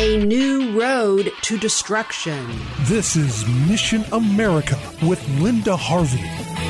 A new road to destruction. This is Mission America with Linda Harvey.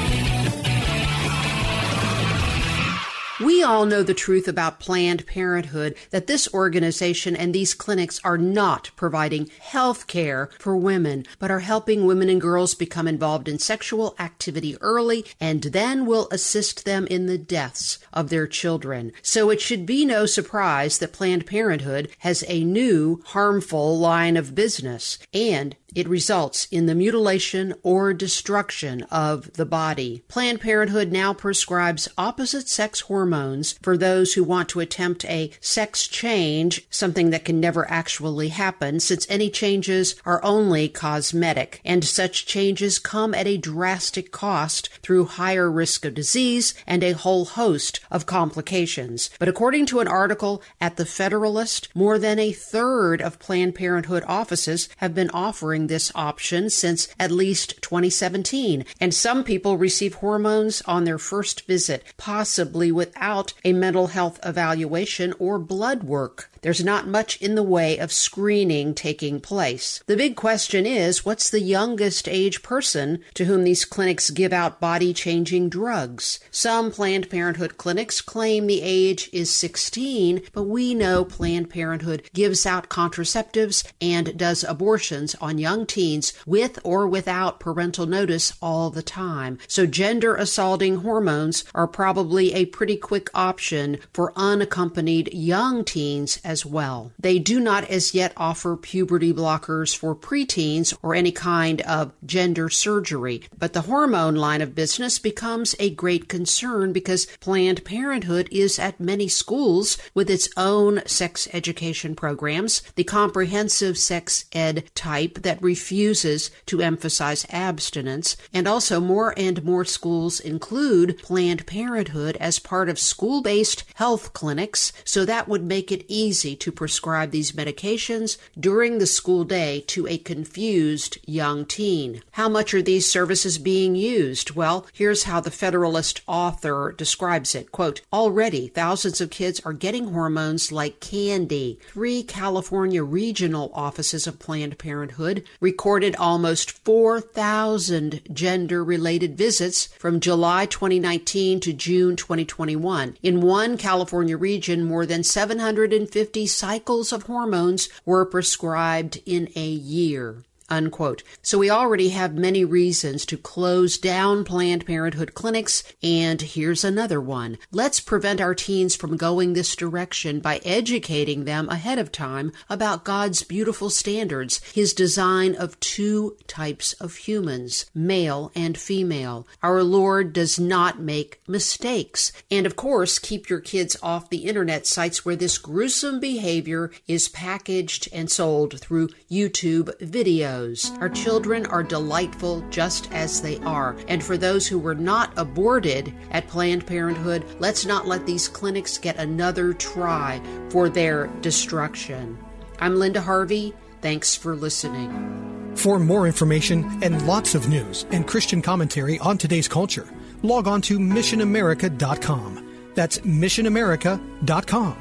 We all know the truth about Planned Parenthood that this organization and these clinics are not providing health care for women, but are helping women and girls become involved in sexual activity early and then will assist them in the deaths of their children. So it should be no surprise that Planned Parenthood has a new harmful line of business and it results in the mutilation or destruction of the body. Planned Parenthood now prescribes opposite sex hormones for those who want to attempt a sex change, something that can never actually happen since any changes are only cosmetic, and such changes come at a drastic cost through higher risk of disease and a whole host of complications. But according to an article at The Federalist, more than a third of Planned Parenthood offices have been offering this option since at least 2017, and some people receive hormones on their first visit, possibly without a mental health evaluation or blood work. There's not much in the way of screening taking place. The big question is what's the youngest age person to whom these clinics give out body changing drugs? Some Planned Parenthood clinics claim the age is 16, but we know Planned Parenthood gives out contraceptives and does abortions on young teens with or without parental notice all the time. So gender assaulting hormones are probably a pretty quick option for unaccompanied young teens as well. They do not as yet offer puberty blockers for preteens or any kind of gender surgery, but the hormone line of business becomes a great concern because Planned Parenthood is at many schools with its own sex education programs, the comprehensive sex ed type that refuses to emphasize abstinence, and also more and more schools include Planned Parenthood as part of school based health clinics, so that would make it easy easy to prescribe these medications during the school day to a confused young teen. How much are these services being used? Well, here's how the Federalist author describes it. Quote, already thousands of kids are getting hormones like candy. Three California regional offices of Planned Parenthood recorded almost 4,000 gender related visits from July 2019 to June 2021. In one California region, more than 750 cycles of hormones were prescribed in a year. Unquote. So we already have many reasons to close down Planned Parenthood clinics, and here's another one. Let's prevent our teens from going this direction by educating them ahead of time about God's beautiful standards, His design of two types of humans, male and female. Our Lord does not make mistakes. And of course, keep your kids off the internet sites where this gruesome behavior is packaged and sold through YouTube videos. Our children are delightful just as they are. And for those who were not aborted at Planned Parenthood, let's not let these clinics get another try for their destruction. I'm Linda Harvey. Thanks for listening. For more information and lots of news and Christian commentary on today's culture, log on to missionamerica.com. That's missionamerica.com.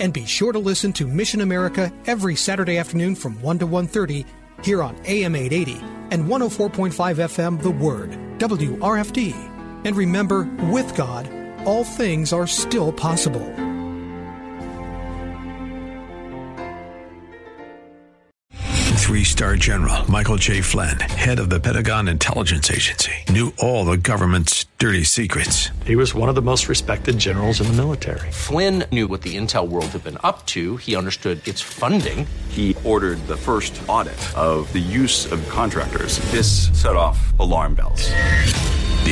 And be sure to listen to Mission America every Saturday afternoon from 1 to 1:30 here on AM 880 and 104.5 FM The Word, WRFD. And remember, with God, all things are still possible. Three star general Michael J. Flynn, head of the Pentagon Intelligence Agency, knew all the government's dirty secrets. He was one of the most respected generals in the military. Flynn knew what the intel world had been up to, he understood its funding. He ordered the first audit of the use of contractors. This set off alarm bells.